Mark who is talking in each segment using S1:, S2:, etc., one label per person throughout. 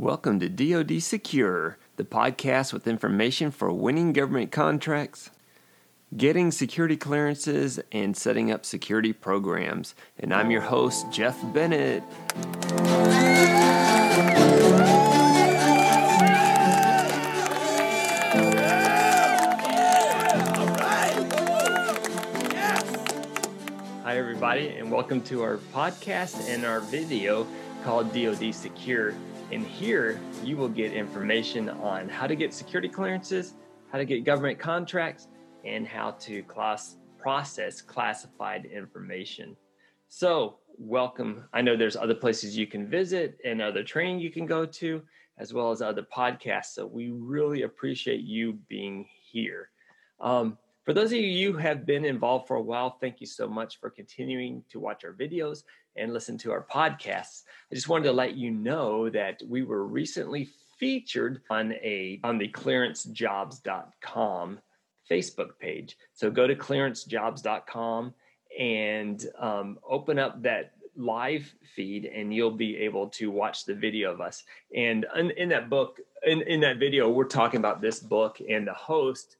S1: Welcome to DoD Secure, the podcast with information for winning government contracts, getting security clearances, and setting up security programs. And I'm your host, Jeff Bennett. Hi, everybody, and welcome to our podcast and our video called DoD Secure. And here you will get information on how to get security clearances, how to get government contracts, and how to class process classified information. So, welcome. I know there's other places you can visit and other training you can go to, as well as other podcasts. So, we really appreciate you being here. Um, for those of you who have been involved for a while, thank you so much for continuing to watch our videos and listen to our podcasts. I just wanted to let you know that we were recently featured on a on the clearancejobs.com Facebook page. So go to clearancejobs.com and um, open up that live feed and you'll be able to watch the video of us. And in, in that book, in, in that video, we're talking about this book and the host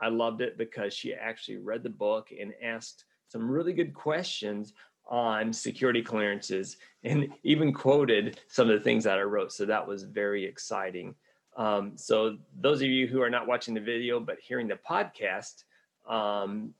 S1: I loved it because she actually read the book and asked some really good questions on security clearances and even quoted some of the things that I wrote. So that was very exciting. Um, so those of you who are not watching the video but hearing the podcast, um,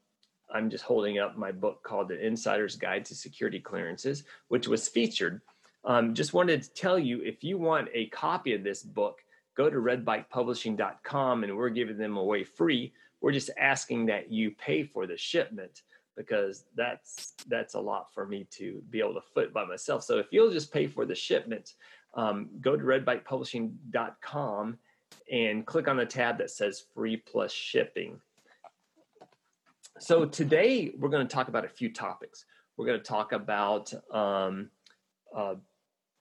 S1: I'm just holding up my book called The Insider's Guide to Security Clearances, which was featured. Um, just wanted to tell you if you want a copy of this book, go to redbikepublishing.com and we're giving them away free we're just asking that you pay for the shipment because that's that's a lot for me to be able to foot by myself. So if you'll just pay for the shipment, um, go to redbikepublishing.com and click on the tab that says free plus shipping. So today we're going to talk about a few topics. We're going to talk about um, uh,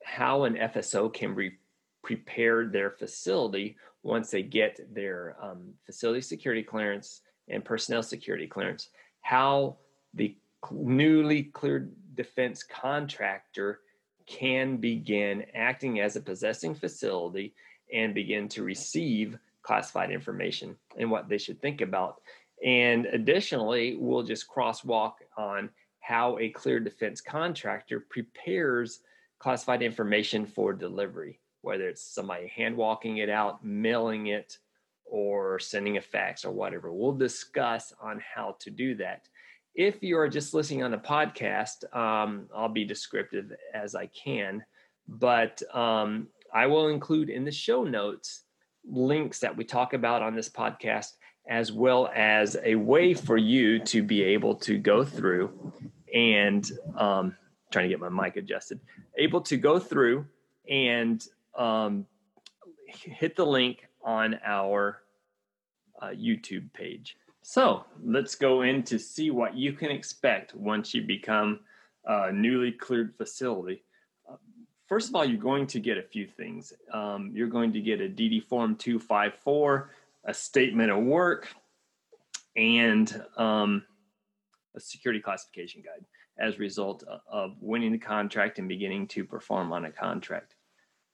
S1: how an FSO can re- prepare their facility once they get their um, facility security clearance and personnel security clearance, how the newly cleared defense contractor can begin acting as a possessing facility and begin to receive classified information and what they should think about. And additionally, we'll just crosswalk on how a cleared defense contractor prepares classified information for delivery whether it's somebody hand walking it out, mailing it, or sending a fax or whatever. We'll discuss on how to do that. If you're just listening on a podcast, um, I'll be descriptive as I can, but um, I will include in the show notes links that we talk about on this podcast, as well as a way for you to be able to go through and um, trying to get my mic adjusted, able to go through and um, hit the link on our uh, YouTube page. So let's go in to see what you can expect once you become a newly cleared facility. First of all, you're going to get a few things. Um, you're going to get a DD Form 254, a statement of work, and um, a security classification guide as a result of winning the contract and beginning to perform on a contract.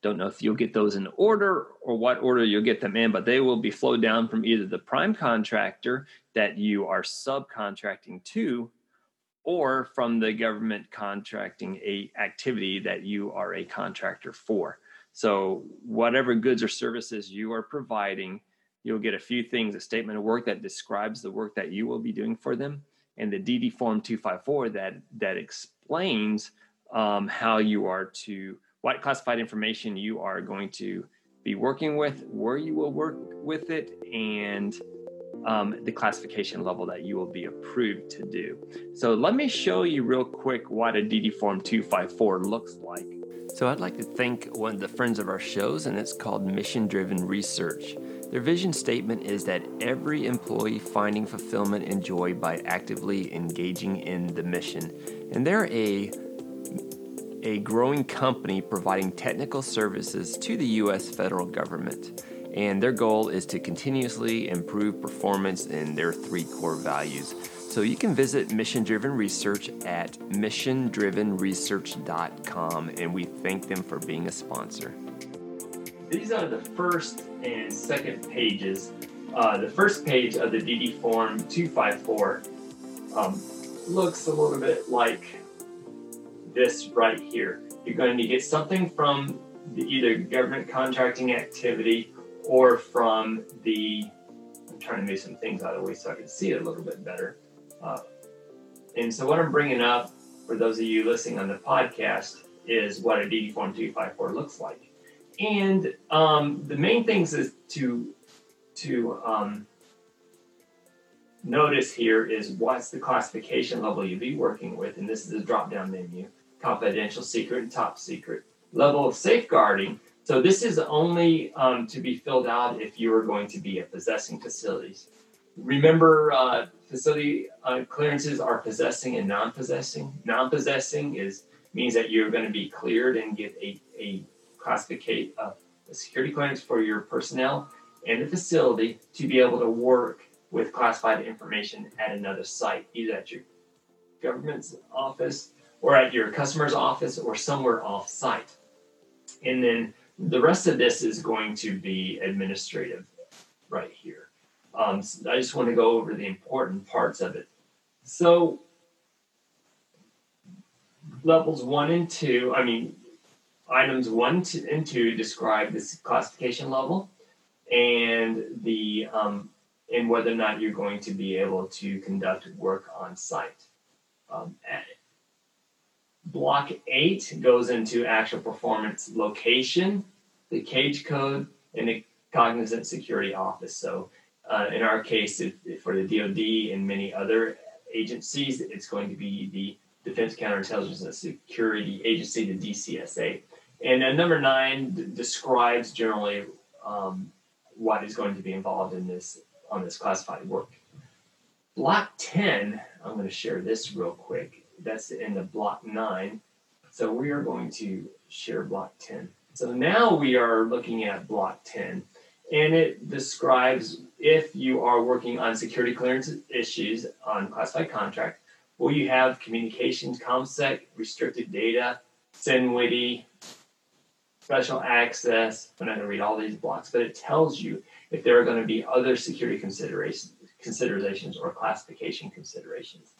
S1: Don't know if you'll get those in order or what order you'll get them in, but they will be flowed down from either the prime contractor that you are subcontracting to or from the government contracting a activity that you are a contractor for. So whatever goods or services you are providing, you'll get a few things, a statement of work that describes the work that you will be doing for them, and the DD Form 254 that that explains um, how you are to what classified information you are going to be working with, where you will work with it, and um, the classification level that you will be approved to do. So let me show you real quick what a DD Form 254 looks like. So I'd like to thank one of the friends of our shows, and it's called Mission Driven Research. Their vision statement is that every employee finding fulfillment and joy by actively engaging in the mission. And they're a a growing company providing technical services to the U.S. federal government. And their goal is to continuously improve performance in their three core values. So you can visit Mission Driven Research at missiondrivenresearch.com, and we thank them for being a sponsor. these are the first and second pages. Uh, the first page of the DD Form 254 um, looks a little bit like this right here. You're going to get something from the, either government contracting activity or from the, I'm trying to move some things out of the way so I can see it a little bit better. Uh, and so what I'm bringing up for those of you listening on the podcast is what a DD Form 254 looks like. And um, the main things is to to um, notice here is what's the classification level you'll be working with, and this is a drop-down menu: confidential, secret, and top secret. Level of safeguarding. So this is only um, to be filled out if you are going to be at possessing facilities. Remember, uh, facility uh, clearances are possessing and non-possessing. Non-possessing is means that you're going to be cleared and get a, a classification, uh, a security clearance for your personnel and the facility to be able to work with classified information at another site, either at your government's office or at your customer's office or somewhere off site. And then the rest of this is going to be administrative right here. Um, so I just want to go over the important parts of it. So, levels one and two, I mean, items one and two describe this classification level and the um, and whether or not you're going to be able to conduct work on site. Um, block eight goes into actual performance location, the cage code, and the cognizant security office. So uh, in our case, for the DoD and many other agencies, it's going to be the Defense Counterintelligence and Security Agency, the DCSA. And number nine d- describes generally um, what is going to be involved in this on this classified work. Block 10, I'm going to share this real quick. That's in the block 9. So we are going to share block 10. So now we are looking at block 10, and it describes if you are working on security clearance issues on classified contract, will you have communications, ComSec, restricted data, CNWDI, special access. I'm not going to read all these blocks, but it tells you if there are going to be other security considerations, considerations or classification considerations.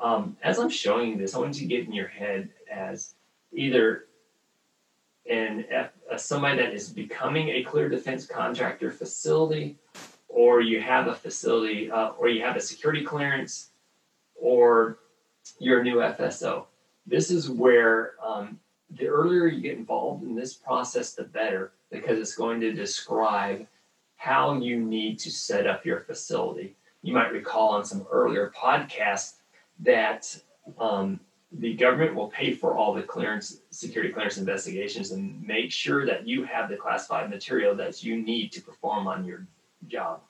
S1: Um, as I'm showing you this, I want you to get in your head as either an F, somebody that is becoming a clear defense contractor facility, or you have a facility, uh, or you have a security clearance, or you're a new FSO. This is where um, the earlier you get involved in this process, the better, because it's going to describe how you need to set up your facility. You might recall on some earlier podcasts that um, the government will pay for all the clearance, security clearance investigations and make sure that you have the classified material that you need to perform on your job.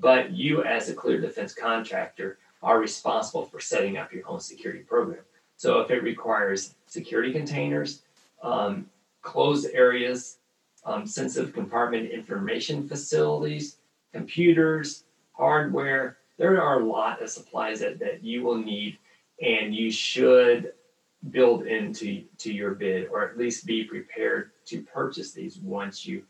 S1: But you, as a clear defense contractor, are responsible for setting up your own security program. So if it requires security containers, um, closed areas, um, sensitive compartment information facilities, computers, hardware, there are a lot of supplies that, that you will need and you should build into to your bid or at least be prepared to purchase these once you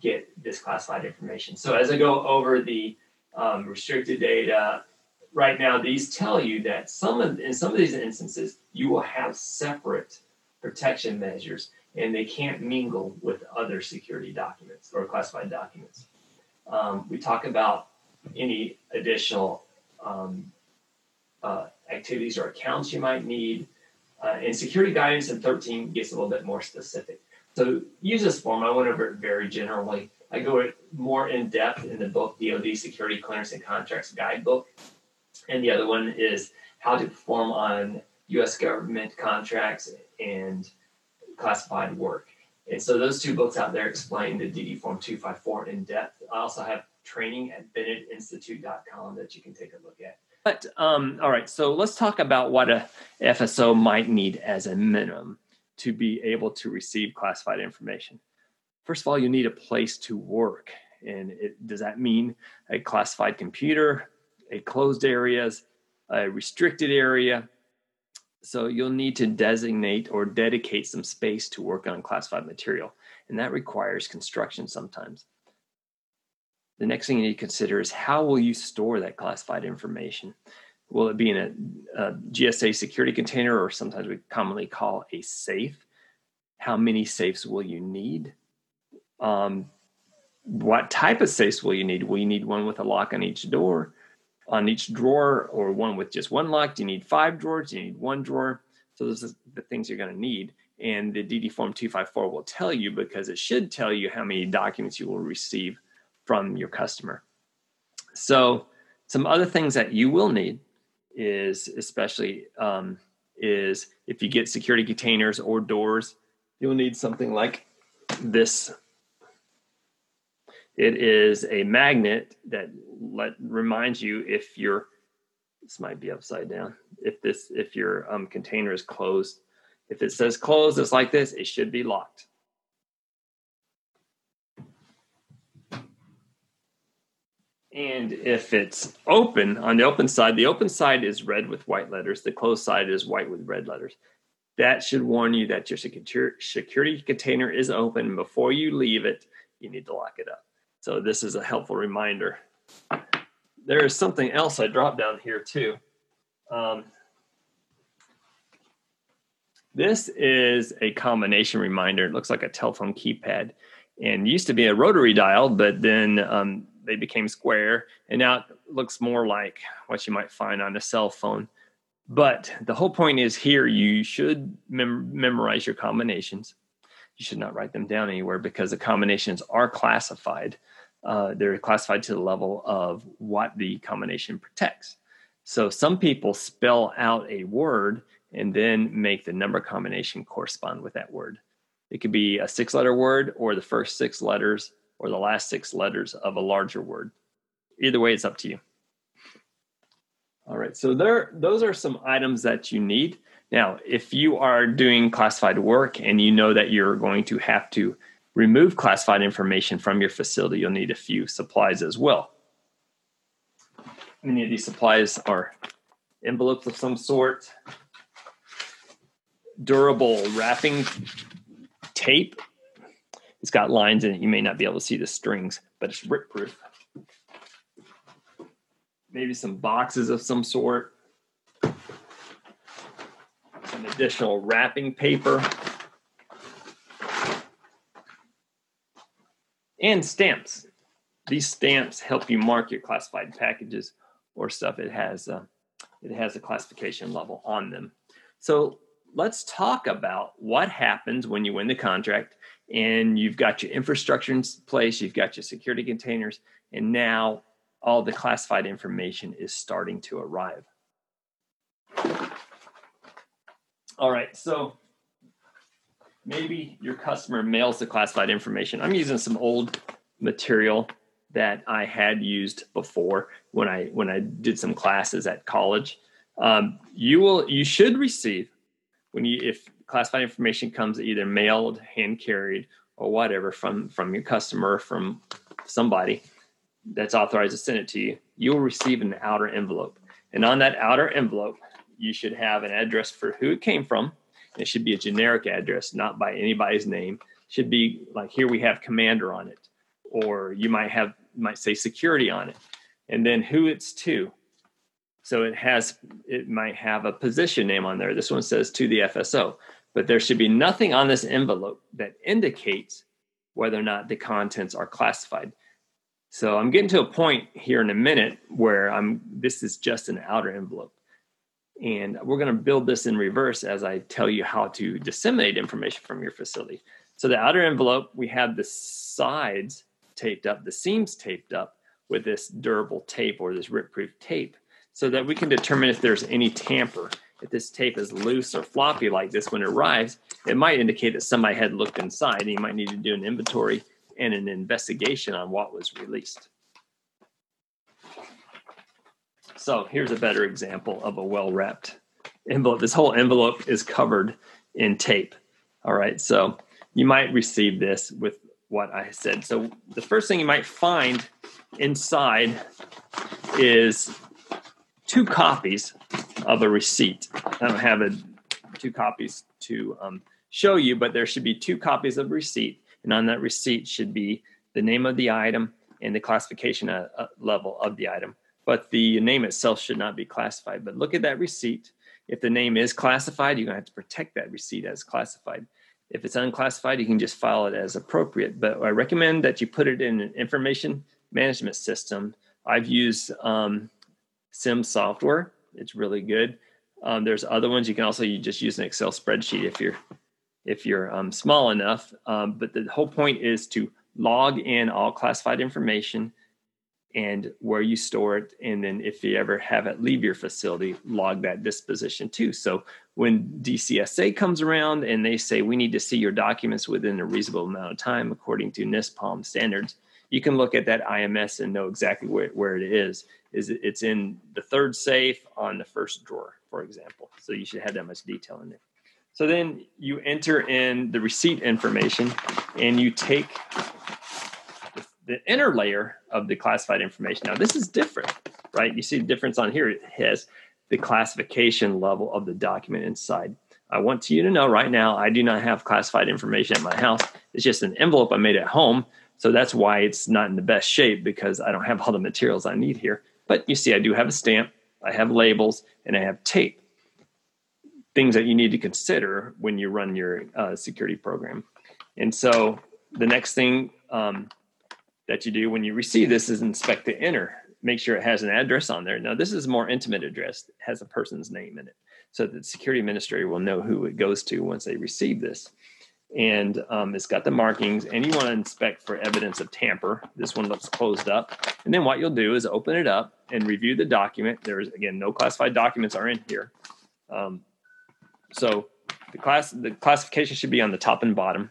S1: get this classified information. So as I go over the um, restricted data, right now these tell you that some of in some of these instances you will have separate protection measures and they can't mingle with other security documents or classified documents. Um, we talk about any additional um, uh, activities or accounts you might need. Uh, and security guidance in 13 gets a little bit more specific. So use this form. I went over it very generally. I go more in depth in the book DoD Security Clearance and Contracts Guidebook. And the other one is how to perform on U.S. government contracts and classified work. And so those two books out there explain the DD Form 254 in depth. I also have training at BennettInstitute.com that you can take a look at. But um, all right, so let's talk about what a FSO might need as a minimum to be able to receive classified information. First of all, you need a place to work. And it, does that mean a classified computer, a closed areas, a restricted area, so you'll need to designate or dedicate some space to work on classified material. and that requires construction sometimes. The next thing you need to consider is how will you store that classified information? Will it be in a, a GSA security container, or sometimes we commonly call a safe? How many safes will you need? Um, what type of safes will you need? Will you need one with a lock on each door, on each drawer, or one with just one lock? Do you need five drawers? Do you need one drawer? So those are the things you're going to need. And the DD Form 254 will tell you because it should tell you how many documents you will receive from your customer. So some other things that you will need is especially um, is if you get security containers or doors, you'll need something like this it is a magnet that let reminds you if your this might be upside down. If this if your um, container is closed, if it says closed, it's like this. It should be locked. And if it's open on the open side, the open side is red with white letters. The closed side is white with red letters. That should warn you that your security container is open. Before you leave it, you need to lock it up. So this is a helpful reminder. There is something else I dropped down here too. Um, this is a combination reminder. It looks like a telephone keypad and used to be a rotary dial, but then um, they became square and now it looks more like what you might find on a cell phone. But the whole point is here you should mem- memorize your combinations. You should not write them down anywhere because the combinations are classified uh, they're classified to the level of what the combination protects. So some people spell out a word and then make the number combination correspond with that word. It could be a six letter word or the first six letters or the last six letters of a larger word. Either way, it's up to you. All right, so there, those are some items that you need. Now, if you are doing classified work and you know that you're going to have to remove classified information from your facility, you'll need a few supplies as well. Many of these supplies are envelopes of some sort, durable wrapping tape. It's got lines in it. You may not be able to see the strings, but it's rip proof. Maybe some boxes of some sort, some additional wrapping paper. and stamps. These stamps help you mark your classified packages or stuff. It has a, it has a classification level on them. So let's talk about what happens when you win the contract and you've got your infrastructure in place, you've got your security containers, and now all the classified information is starting to arrive. All right, so maybe your customer mails the classified information. I'm using some old material that I had used before when I when I did some classes at college. Um, you will you should receive when you if classified information comes either mailed, hand carried, or whatever from from your customer from somebody that's authorized to send it to you. You will receive an outer envelope, and on that outer envelope, you should have an address for who it came from it should be a generic address, not by anybody's name. It should be like here we have commander on it, or you might have might say security on it, and then who it's to. So it has it might have a position name on there. This one says to the FSO, but there should be nothing on this envelope that indicates whether or not the contents are classified. So I'm getting to a point here in a minute where I'm this is just an outer envelope. And we're going to build this in reverse as I tell you how to disseminate information from your facility. So the outer envelope, we have the sides taped up, the seams taped up with this durable tape or this rip-proof tape so that we can determine if there's any tamper. If this tape is loose or floppy like this when it arrives, it might indicate that somebody had looked inside and you might need to do an inventory and an investigation on what was released. So here's a better example of a well wrapped envelope. This whole envelope is covered in tape. All right. So you might receive this with what I said. So the first thing you might find inside is two copies of a receipt. I don't have a, two copies to um, show you, but there should be two copies of receipt. And on that receipt should be the name of the item and the classification uh, uh, level of the item. But the name itself should not be classified. But look at that receipt. If the name is classified, you're going to have to protect that receipt as classified. If it's unclassified, you can just file it as appropriate. But I recommend that you put it in an information management system. I've used um, SIM software. It's really good. Um, there's other ones you can also you just use an Excel spreadsheet if you're if you're um, small enough. Um, but the whole point is to log in all classified information and where you store it. And then if you ever have it leave your facility, log that disposition too. So when DCSA comes around and they say we need to see your documents within a reasonable amount of time according to NISPOM standards, you can look at that IMS and know exactly where, where it is. Is it, it's in the third safe on the first drawer, for example. So you should have that much detail in there. So then you enter in the receipt information and you take the inner layer of the classified information. Now, this is different, right? You see the difference on here. It has the classification level of the document inside. I want you to know right now, I do not have classified information at my house. It's just an envelope I made at home. So that's why it's not in the best shape because I don't have all the materials I need here. But you see, I do have a stamp, I have labels, and I have tape. Things that you need to consider when you run your uh, security program. And so the next thing um, that you do when you receive this is inspect the inner. Make sure it has an address on there. Now, this is a more intimate address, it has a person's name in it. So that the security administrator will know who it goes to once they receive this. And um, it's got the markings, and you want to inspect for evidence of tamper. This one looks closed up. And then what you'll do is open it up and review the document. There's, again, no classified documents are in here. Um, so the class the classification should be on the top and bottom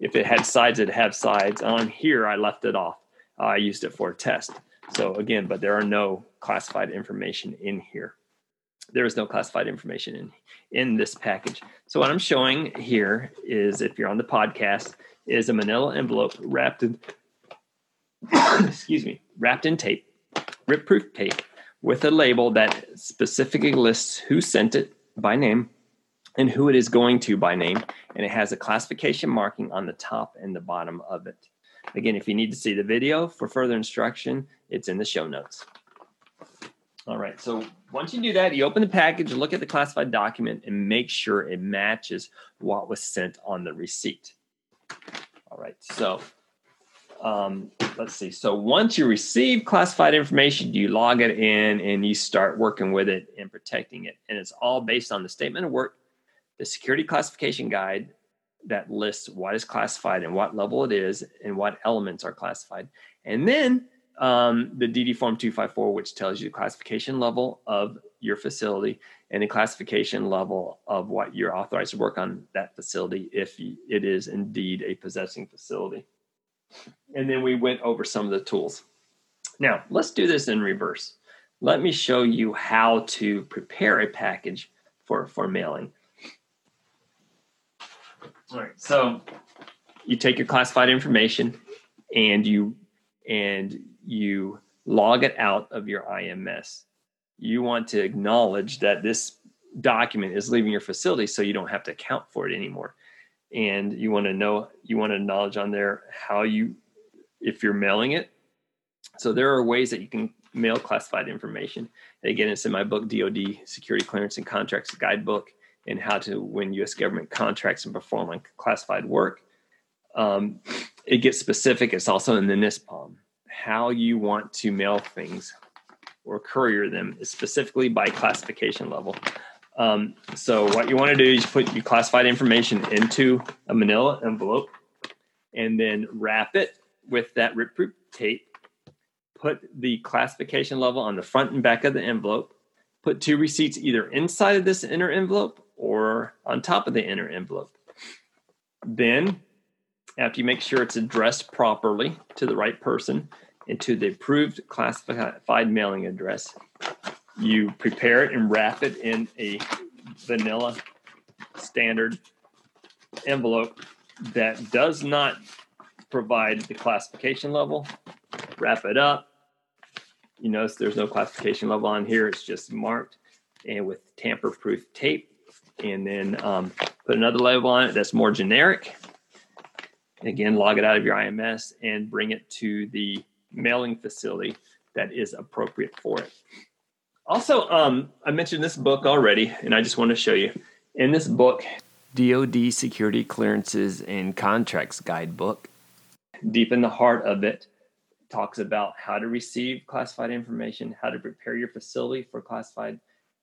S1: if it had sides, it'd have sides. On here, I left it off. Uh, I used it for a test. So again, but there are no classified information in here. There is no classified information in in this package. So what I'm showing here is, if you're on the podcast, is a Manila envelope wrapped in, excuse me, wrapped in tape, rip-proof tape, with a label that specifically lists who sent it by name and who it is going to by name, and it has a classification marking on the top and the bottom of it. Again, if you need to see the video for further instruction, it's in the show notes. All right, so once you do that, you open the package, look at the classified document, and make sure it matches what was sent on the receipt. All right, so um, let's see. So once you receive classified information, you log it in and you start working with it and protecting it. And it's all based on the statement of work the security classification guide that lists what is classified and what level it is and what elements are classified. And then um, the DD Form 254, which tells you the classification level of your facility and the classification level of what you're authorized to work on that facility if it is indeed a possessing facility. And then we went over some of the tools. Now, let's do this in reverse. Let me show you how to prepare a package for, for mailing. All right. So you take your classified information and you and you log it out of your IMS. You want to acknowledge that this document is leaving your facility so you don't have to account for it anymore. And you want to know you want to acknowledge on there how you if you're mailing it. So there are ways that you can mail classified information. again, it's in my book, DoD Security Clearance and Contracts Guidebook and how to win U.S. government contracts and perform on classified work. Um, it gets specific. It's also in the NISPOM. How you want to mail things or courier them is specifically by classification level. Um, so what you want to do is put your classified information into a manila envelope and then wrap it with that rip proof tape. Put the classification level on the front and back of the envelope. Put two receipts either inside of this inner envelope or on top of the inner envelope. Then, after you make sure it's addressed properly to the right person and to the approved classified mailing address, you prepare it and wrap it in a vanilla standard envelope that does not provide the classification level. Wrap it up. You notice there's no classification level on here, it's just marked and with tamper proof tape and then um, put another label on it that's more generic. Again, log it out of your IMS and bring it to the mailing facility that is appropriate for it. Also, um, I mentioned this book already, and I just want to show you. In this book, DoD Security Clearances and Contracts Guidebook, deep in the heart of it, talks about how to receive classified information, how to prepare your facility for classified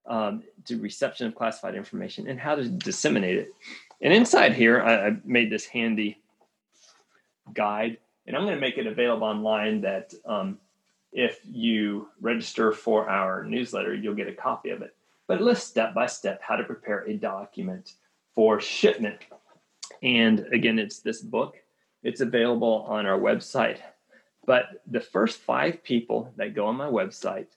S1: um, to reception of classified information, and how to disseminate it. And inside here, I, I made this handy guide, and I'm going to make it available online. That um, if you register for our newsletter, you'll get a copy of it. But it lists step by step how to prepare a document for shipment. And again, it's this book. It's available on our website. But the first five people that go on my website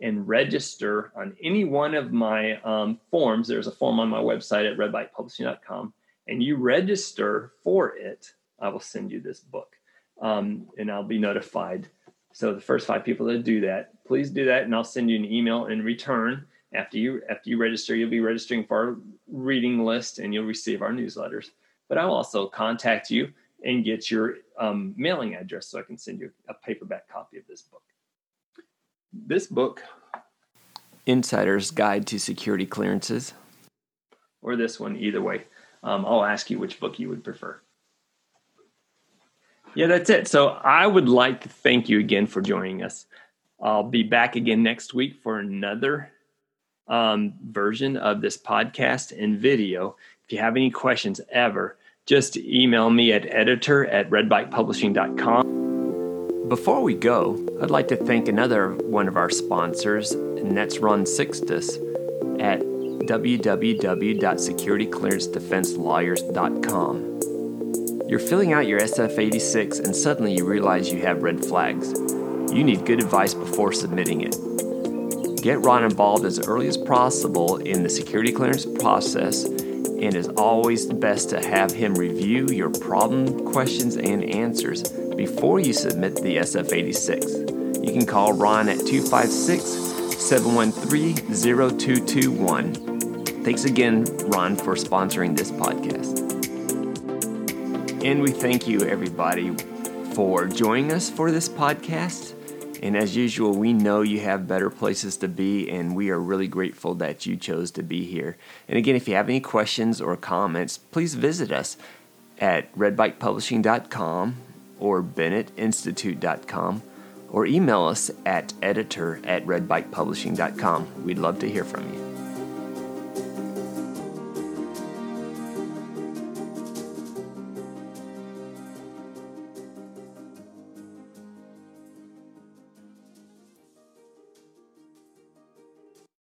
S1: and register on any one of my um, forms, there's a form on my website at redbikepublishing.com, and you register for it, I will send you this book um, and I'll be notified. So the first five people that do that, please do that, and I'll send you an email in return after you after you register. You'll be registering for our reading list, and you'll receive our newsletters. But I'll also contact you and get your um, mailing address so I can send you a paperback copy of this book. This book, Insider's Guide to Security Clearances, or this one, either way, um, I'll ask you which book you would prefer. Yeah, that's it. So I would like to thank you again for joining us. I'll be back again next week for another um, version of this podcast and video. If you have any questions ever, just email me at editor at redbikepublishing.com. Before we go, I'd like to thank another one of our sponsors, and that's Ron Sykstus at www.securityclearancedefenselawyers.com. You're filling out your SF 86 and suddenly you realize you have red flags. You need good advice before submitting it. Get Ron involved as early as possible in the security clearance process, and is always best to have him review your problem questions and answers before you submit the SF 86. You can call Ron at 256 713 0221. Thanks again, Ron, for sponsoring this podcast. And we thank you, everybody, for joining us for this podcast. And as usual, we know you have better places to be, and we are really grateful that you chose to be here. And again, if you have any questions or comments, please visit us at redbikepublishing.com or bennettinstitute.com or email us at editor at redbikepublishing.com. We'd love to hear from you.